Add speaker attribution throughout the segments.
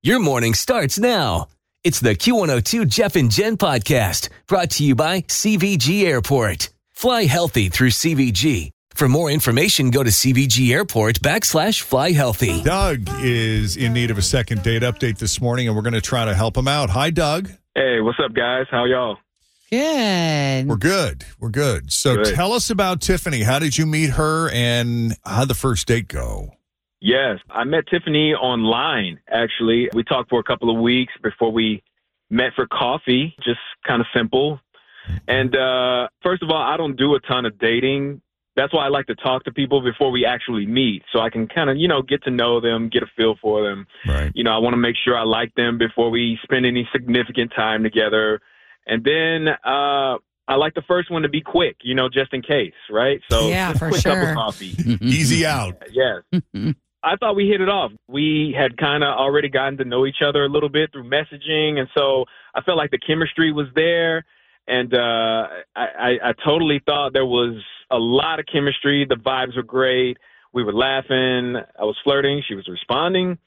Speaker 1: Your morning starts now. It's the Q102 Jeff and Jen podcast brought to you by CVG Airport. Fly healthy through CVG. For more information, go to CVG Airport backslash fly healthy.
Speaker 2: Doug is in need of a second date update this morning, and we're going to try to help him out. Hi, Doug.
Speaker 3: Hey, what's up, guys? How y'all?
Speaker 4: Good.
Speaker 2: We're good. We're good. So
Speaker 3: Good.
Speaker 2: tell us about Tiffany. How did you meet her, and how'd the first date go?
Speaker 3: Yes, I met Tiffany online, actually. We talked for a couple of weeks before we met for coffee, just kind of simple. And uh, first of all, I don't do a ton of dating. That's why I like to talk to people before we actually meet so I can kind of, you know, get to know them, get a feel for them.
Speaker 2: Right.
Speaker 3: You know, I want to make sure I like them before we spend any significant time together. And then uh, I like the first one to be quick, you know, just in case, right? So
Speaker 4: Yeah,
Speaker 3: just
Speaker 4: for
Speaker 3: quick cup
Speaker 4: sure.
Speaker 3: of coffee.
Speaker 2: Easy out.
Speaker 3: Yes. I thought we hit it off. We had kind of already gotten to know each other a little bit through messaging, and so I felt like the chemistry was there. And uh, I, I, I totally thought there was a lot of chemistry. The vibes were great. We were laughing. I was flirting. She was responding.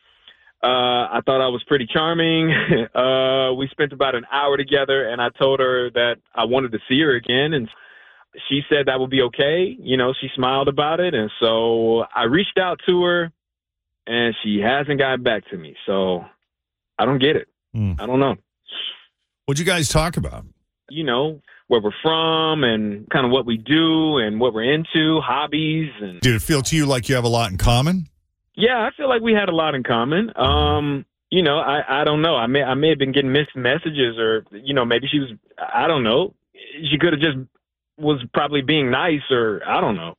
Speaker 3: Uh, I thought I was pretty charming. uh, we spent about an hour together, and I told her that I wanted to see her again, and she said that would be okay. You know, she smiled about it, and so I reached out to her, and she hasn't gotten back to me. So I don't get it.
Speaker 2: Hmm.
Speaker 3: I don't know.
Speaker 2: What'd you guys talk about?
Speaker 3: You know where we're from and kind of what we do and what we're into, hobbies, and
Speaker 2: Did it feel to you like you have a lot in common?
Speaker 3: yeah, I feel like we had a lot in common. Um, you know, I I don't know. I may I may have been getting missed messages, or you know, maybe she was. I don't know. She could have just was probably being nice, or I don't know.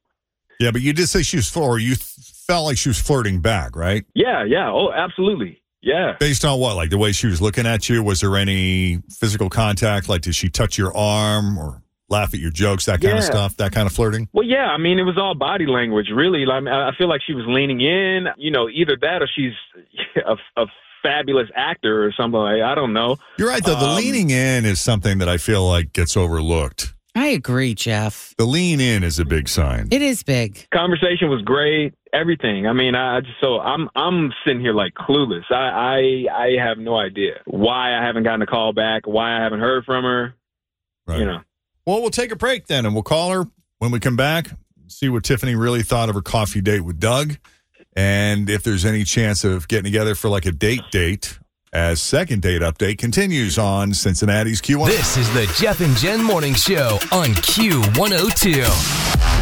Speaker 2: Yeah, but you did say she was four. you th- felt like she was flirting back, right?
Speaker 3: Yeah, yeah. Oh, absolutely. Yeah.
Speaker 2: Based on what? Like the way she was looking at you? Was there any physical contact? Like, did she touch your arm or laugh at your jokes? That kind of stuff? That kind of flirting?
Speaker 3: Well, yeah. I mean, it was all body language, really. Like, I I feel like she was leaning in. You know, either that or she's a, a fabulous actor or something. Like, I don't know.
Speaker 2: You're right, though. The
Speaker 3: Um,
Speaker 2: leaning in is something that I feel like gets overlooked.
Speaker 4: I agree, Jeff.
Speaker 2: The lean in is a big sign.
Speaker 4: It is big.
Speaker 3: Conversation was great. Everything. I mean, I just so I'm I'm sitting here like clueless. I I I have no idea why I haven't gotten a call back. Why I haven't heard from her.
Speaker 2: Right.
Speaker 3: You know.
Speaker 2: Well, we'll take a break then and we'll call her when we come back, see what Tiffany really thought of her coffee date with Doug, and if there's any chance of getting together for like a date date as second date update continues on Cincinnati's Q1.
Speaker 1: This is the Jeff and Jen morning show on Q102.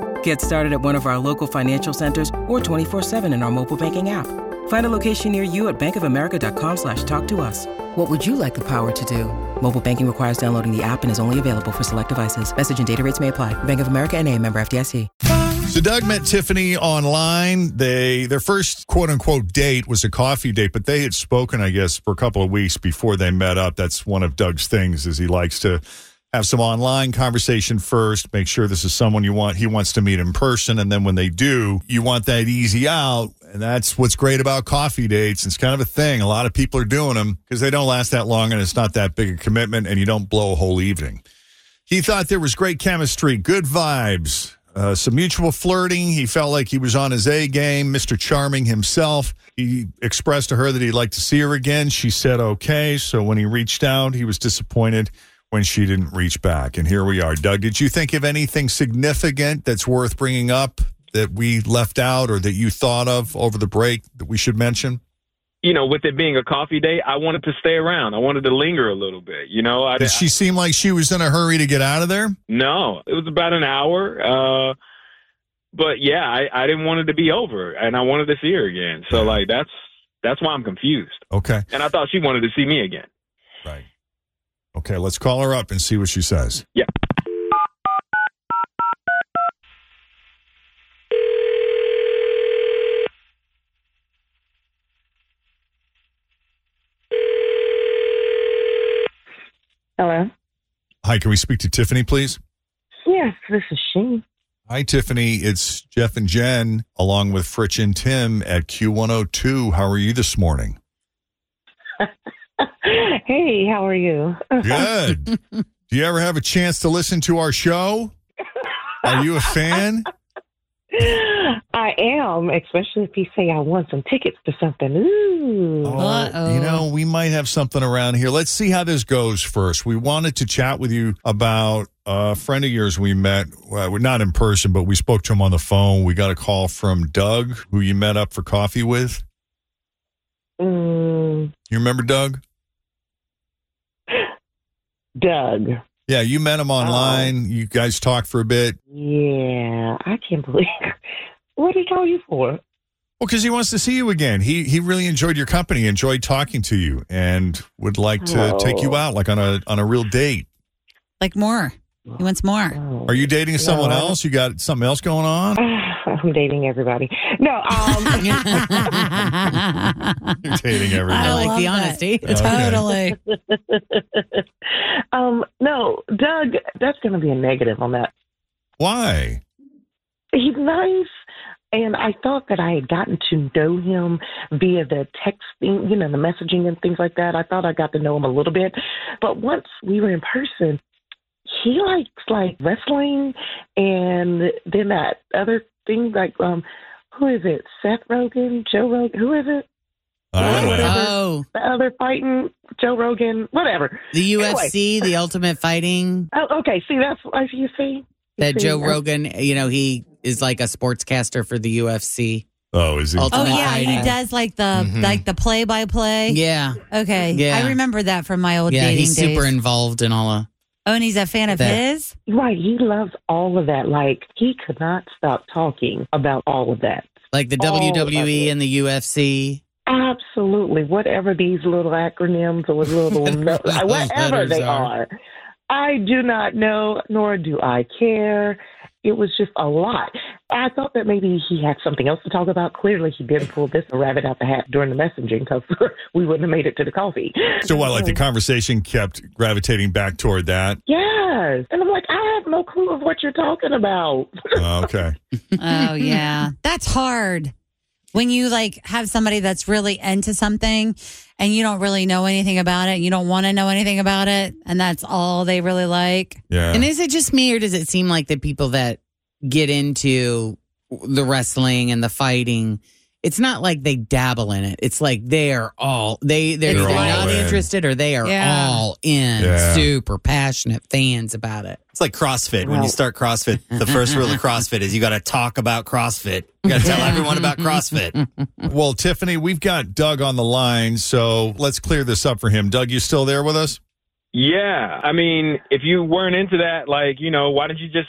Speaker 5: Get started at one of our local financial centers or 24-7 in our mobile banking app. Find a location near you at bankofamerica.com slash talk to us. What would you like the power to do? Mobile banking requires downloading the app and is only available for select devices. Message and data rates may apply. Bank of America and a member FDIC.
Speaker 2: So Doug met Tiffany online. They their first quote unquote date was a coffee date, but they had spoken, I guess, for a couple of weeks before they met up. That's one of Doug's things is he likes to have some online conversation first. Make sure this is someone you want, he wants to meet in person. And then when they do, you want that easy out. And that's what's great about coffee dates. It's kind of a thing. A lot of people are doing them because they don't last that long and it's not that big a commitment and you don't blow a whole evening. He thought there was great chemistry, good vibes, uh, some mutual flirting. He felt like he was on his A game, Mr. Charming himself. He expressed to her that he'd like to see her again. She said okay. So when he reached out, he was disappointed when she didn't reach back. And here we are. Doug, did you think of anything significant that's worth bringing up that we left out or that you thought of over the break that we should mention?
Speaker 3: You know, with it being a coffee date, I wanted to stay around. I wanted to linger a little bit. You know, I,
Speaker 2: Did she seem like she was in a hurry to get out of there?
Speaker 3: No, it was about an hour. Uh, but yeah, I, I didn't want it to be over, and I wanted to see her again. So like that's that's why I'm confused.
Speaker 2: Okay.
Speaker 3: And I thought she wanted to see me again.
Speaker 2: Right. Okay, let's call her up and see what she says.
Speaker 3: Yeah.
Speaker 6: Hello.
Speaker 2: Hi, can we speak to Tiffany, please?
Speaker 6: Yes, this is she.
Speaker 2: Hi, Tiffany. It's Jeff and Jen along with Fritch and Tim at Q102. How are you this morning?
Speaker 6: Hey, how are you?
Speaker 2: Good. Do you ever have a chance to listen to our show? Are you a fan?
Speaker 6: I am, especially if you say I want some tickets to something. Ooh.
Speaker 2: Oh, you know, we might have something around here. Let's see how this goes first. We wanted to chat with you about a friend of yours we met. Well, we're not in person, but we spoke to him on the phone. We got a call from Doug, who you met up for coffee with.
Speaker 6: Mm,
Speaker 2: You remember Doug?
Speaker 6: Doug.
Speaker 2: Yeah, you met him online. You guys talked for a bit.
Speaker 6: Yeah, I can't believe. What did he call you for?
Speaker 2: Well, because he wants to see you again. He he really enjoyed your company, enjoyed talking to you, and would like to
Speaker 6: Oh.
Speaker 2: take you out, like on a on a real date.
Speaker 7: Like more. He wants more.
Speaker 6: Oh.
Speaker 2: Are you dating someone
Speaker 6: No.
Speaker 2: else? You got something else going on?
Speaker 6: I'm dating everybody. No, um,
Speaker 2: You're dating everybody.
Speaker 7: I like
Speaker 4: love
Speaker 7: the honesty.
Speaker 2: Okay.
Speaker 7: Totally.
Speaker 6: Um, no, Doug. That's going to be a negative on that.
Speaker 2: Why?
Speaker 6: he's nice and i thought that i had gotten to know him via the texting you know the messaging and things like that i thought i got to know him a little bit but once we were in person he likes like wrestling and then that other thing like um who is it seth rogen joe rogan who is it
Speaker 2: I don't know.
Speaker 6: Whatever.
Speaker 7: Oh,
Speaker 6: the other fighting joe rogan whatever
Speaker 7: the
Speaker 6: Anyway.
Speaker 7: UFC, the Ultimate Fighting.
Speaker 6: oh, okay see that's what you see You
Speaker 7: That
Speaker 6: see,
Speaker 7: Joe Rogan, you know, he is like a sportscaster for the UFC.
Speaker 2: Oh, is he?
Speaker 7: Ultimate
Speaker 8: Oh yeah,
Speaker 7: Fighting.
Speaker 8: he does like the
Speaker 2: Mhm.
Speaker 8: like the play by play.
Speaker 7: Yeah,
Speaker 8: Okay.
Speaker 7: Yeah.
Speaker 8: I remember that from my old
Speaker 7: yeah,
Speaker 8: dating
Speaker 7: he's super
Speaker 8: days.
Speaker 7: involved in all of.
Speaker 8: oh, and he's a fan of
Speaker 7: That-
Speaker 8: his.
Speaker 6: Right. He loves all of that. Like, he could not stop talking about all of that.
Speaker 7: Like the
Speaker 6: All
Speaker 7: WWE and the UFC.
Speaker 6: Absolutely. Whatever these little acronyms or little, whatever they
Speaker 7: are.
Speaker 6: are. I do not know, nor do I care. It was just a lot. I thought that maybe he had something else to talk about. Clearly, he didn't pull this rabbit out the hat during the messaging because we wouldn't have made it to the coffee.
Speaker 2: So what? Like the conversation kept gravitating back toward that.
Speaker 6: Yes. And I'm like, I have no clue of what you're talking about.
Speaker 2: Oh, okay.
Speaker 8: Oh yeah, that's hard. When you like have somebody that's really into something and you don't really know anything about it, you don't want to know anything about it, and that's all they really like.
Speaker 2: Yeah.
Speaker 7: And is it just me, or does it seem like the people that get into the wrestling and the fighting? It's not like they dabble in it. It's like they are all they they're
Speaker 2: They're all
Speaker 7: not
Speaker 2: in.
Speaker 7: interested or they are
Speaker 8: Yeah.
Speaker 7: all in,
Speaker 2: Yeah.
Speaker 7: super passionate fans about it.
Speaker 9: It's like CrossFit. When you start CrossFit, the first rule of CrossFit is you got to talk about CrossFit. You got to tell everyone about CrossFit.
Speaker 2: Well, Tiffany, we've got Doug on the line, so let's clear this up for him. Doug, you still there with us?
Speaker 3: Yeah, I mean, if you weren't into that, like, you know, why didn't you just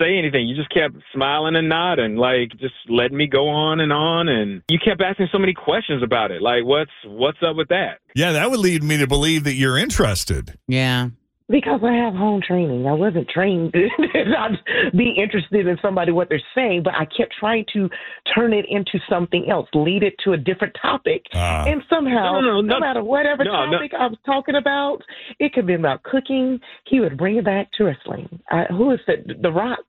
Speaker 3: say anything? You just kept smiling and nodding, like just letting me go on and on, and you kept asking so many questions about it. Like, what's what's up with that?
Speaker 2: Yeah, that would lead me to believe that you're interested.
Speaker 7: Yeah.
Speaker 6: Because I have home training. I wasn't trained to not be interested in somebody what they're saying, but I kept trying to turn it into something else, lead it to a different topic.
Speaker 2: Ah.
Speaker 6: and somehow,
Speaker 3: No, no, no, no.
Speaker 6: matter whatever
Speaker 3: No, no.
Speaker 6: topic I was talking about, it could be about cooking. He would bring it back to wrestling. I, who is it? The Rock.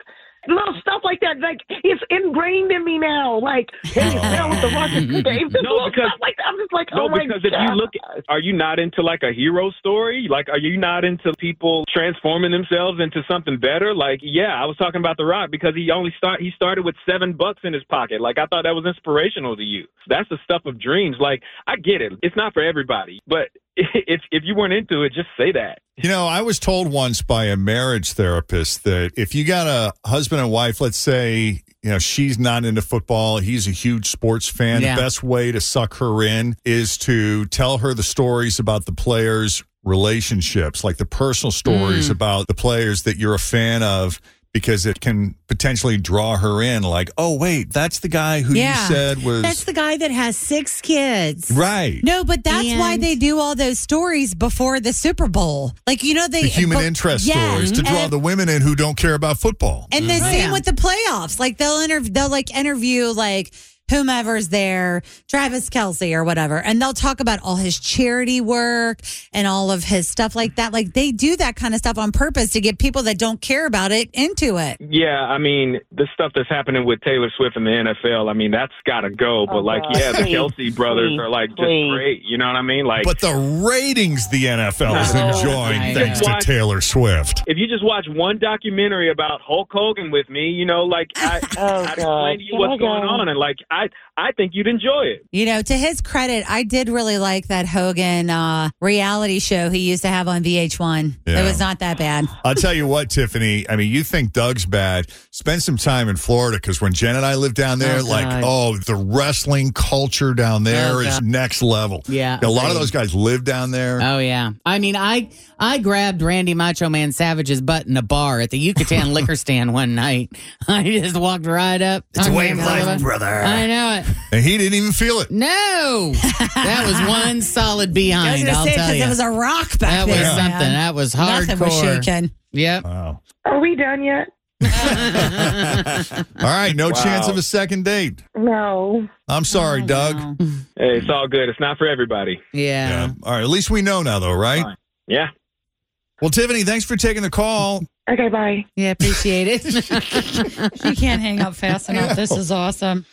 Speaker 6: Little stuff like that, like it's ingrained in me now. Like, hey, now with the Rock is cooking. It's just
Speaker 3: No, because-
Speaker 6: like that. I'm just like,
Speaker 3: No,
Speaker 6: oh my
Speaker 3: because if you
Speaker 6: God.
Speaker 3: look, are you not into like a hero story? Like, are you not into people transforming themselves into something better? Like, yeah, I was talking about The Rock because he only start he started with seven bucks in his pocket. Like, I thought that was inspirational to you. That's the stuff of dreams. Like, I get it. It's not for everybody, but if if you weren't into it, just say that.
Speaker 2: You know, I was told once by a marriage therapist that if you got a husband and wife, let's say, you know, she's not into football, he's a huge sports fan,
Speaker 7: Yeah.
Speaker 2: the best way to suck her in is to tell her the stories about the players' relationships, like the personal stories
Speaker 7: Mm.
Speaker 2: about the players that you're a fan of. Because it can potentially draw her in, like, oh, wait, that's the guy who
Speaker 8: Yeah.
Speaker 2: you said was.
Speaker 8: That's the guy that has six kids.
Speaker 2: right.
Speaker 8: No, but that's why they do all those stories before the Super Bowl. Like you know they
Speaker 2: the human
Speaker 8: but-
Speaker 2: interest
Speaker 8: Yeah,
Speaker 2: stories to draw
Speaker 8: and-
Speaker 2: the women in who don't care about football.
Speaker 8: And the
Speaker 7: Oh,
Speaker 8: same
Speaker 7: yeah.
Speaker 8: with the playoffs. Like they'll interview, they'll like interview like whomever's there, Travis Kelce or whatever, and they'll talk about all his charity work and all of his stuff like that. Like they do that kind of stuff on purpose to get people that don't care about it into it.
Speaker 3: Yeah, I mean, the stuff that's happening with Taylor Swift and the NFL, I mean, that's got to go. But,
Speaker 6: Oh,
Speaker 3: like,
Speaker 6: God.
Speaker 3: yeah, the Kelce brothers
Speaker 6: please,
Speaker 3: are, like, just
Speaker 6: please.
Speaker 3: great. You know what I mean? Like,
Speaker 2: But the ratings the NFL is enjoying
Speaker 7: I
Speaker 2: thanks to Taylor Swift.
Speaker 3: if you just watch one documentary about Hulk Hogan with me, you know, like, I,
Speaker 6: Oh,
Speaker 3: I explain to you what's going on. And, like, I, I think you'd enjoy it.
Speaker 8: You know, to his credit, I did really like that Hogan uh, reality show he used to have on VH1.
Speaker 2: Yeah.
Speaker 8: It was not that bad.
Speaker 2: I'll tell you what, Tiffany. I mean, you think Doug's bad. Spend some time in Florida because when Jen and I lived down there,
Speaker 7: Oh,
Speaker 2: like, oh, the wrestling culture down there
Speaker 7: Oh,
Speaker 2: is next level.
Speaker 7: Yeah,
Speaker 2: a lot of those guys live down there.
Speaker 7: Oh yeah. I mean, I I grabbed Randy Macho Man Savage's butt in a bar at the Yucatan liquor stand one night. I just walked right up.
Speaker 9: It's a way of life, brother.
Speaker 7: I know it.
Speaker 2: and he didn't even feel it.
Speaker 7: No, that was one solid
Speaker 8: I was
Speaker 7: behind. I'll
Speaker 8: say
Speaker 7: tell you.
Speaker 8: it was a rock back
Speaker 7: that was
Speaker 8: then.
Speaker 7: something.
Speaker 8: man.
Speaker 7: That was hardcore.
Speaker 8: Nothing was shaking.
Speaker 7: Yep.
Speaker 2: Wow.
Speaker 6: Are we done yet?
Speaker 2: All right, no
Speaker 3: Wow.
Speaker 2: chance of a second date.
Speaker 6: No.
Speaker 2: I'm sorry, oh, Doug.
Speaker 7: Wow.
Speaker 3: Hey, it's all good. It's not for everybody.
Speaker 7: Yeah.
Speaker 2: Yeah. All right. At least we know now, though, right?
Speaker 3: Fine. Yeah.
Speaker 2: Well, Tiffany, thanks for taking the call.
Speaker 6: Okay, bye.
Speaker 7: Yeah, appreciate it.
Speaker 8: She can't hang up fast enough. This is awesome.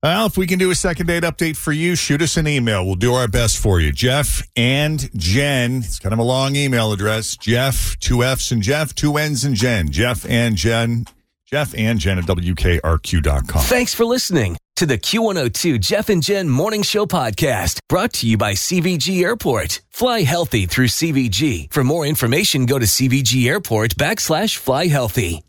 Speaker 2: Well, if we can do a second date update for you, shoot us an email. We'll do our best for you. Jeff and Jen. It's kind of a long email address. Jeff, two F's and Jeff, two N's and Jen. Jeff and Jen. Jeff and Jen at WKRQ.com.
Speaker 1: Thanks for listening to the Q102 Jeff and Jen Morning Show podcast brought to you by CVG Airport. Fly healthy through CVG. For more information, go to CVG Airport backslash fly healthy.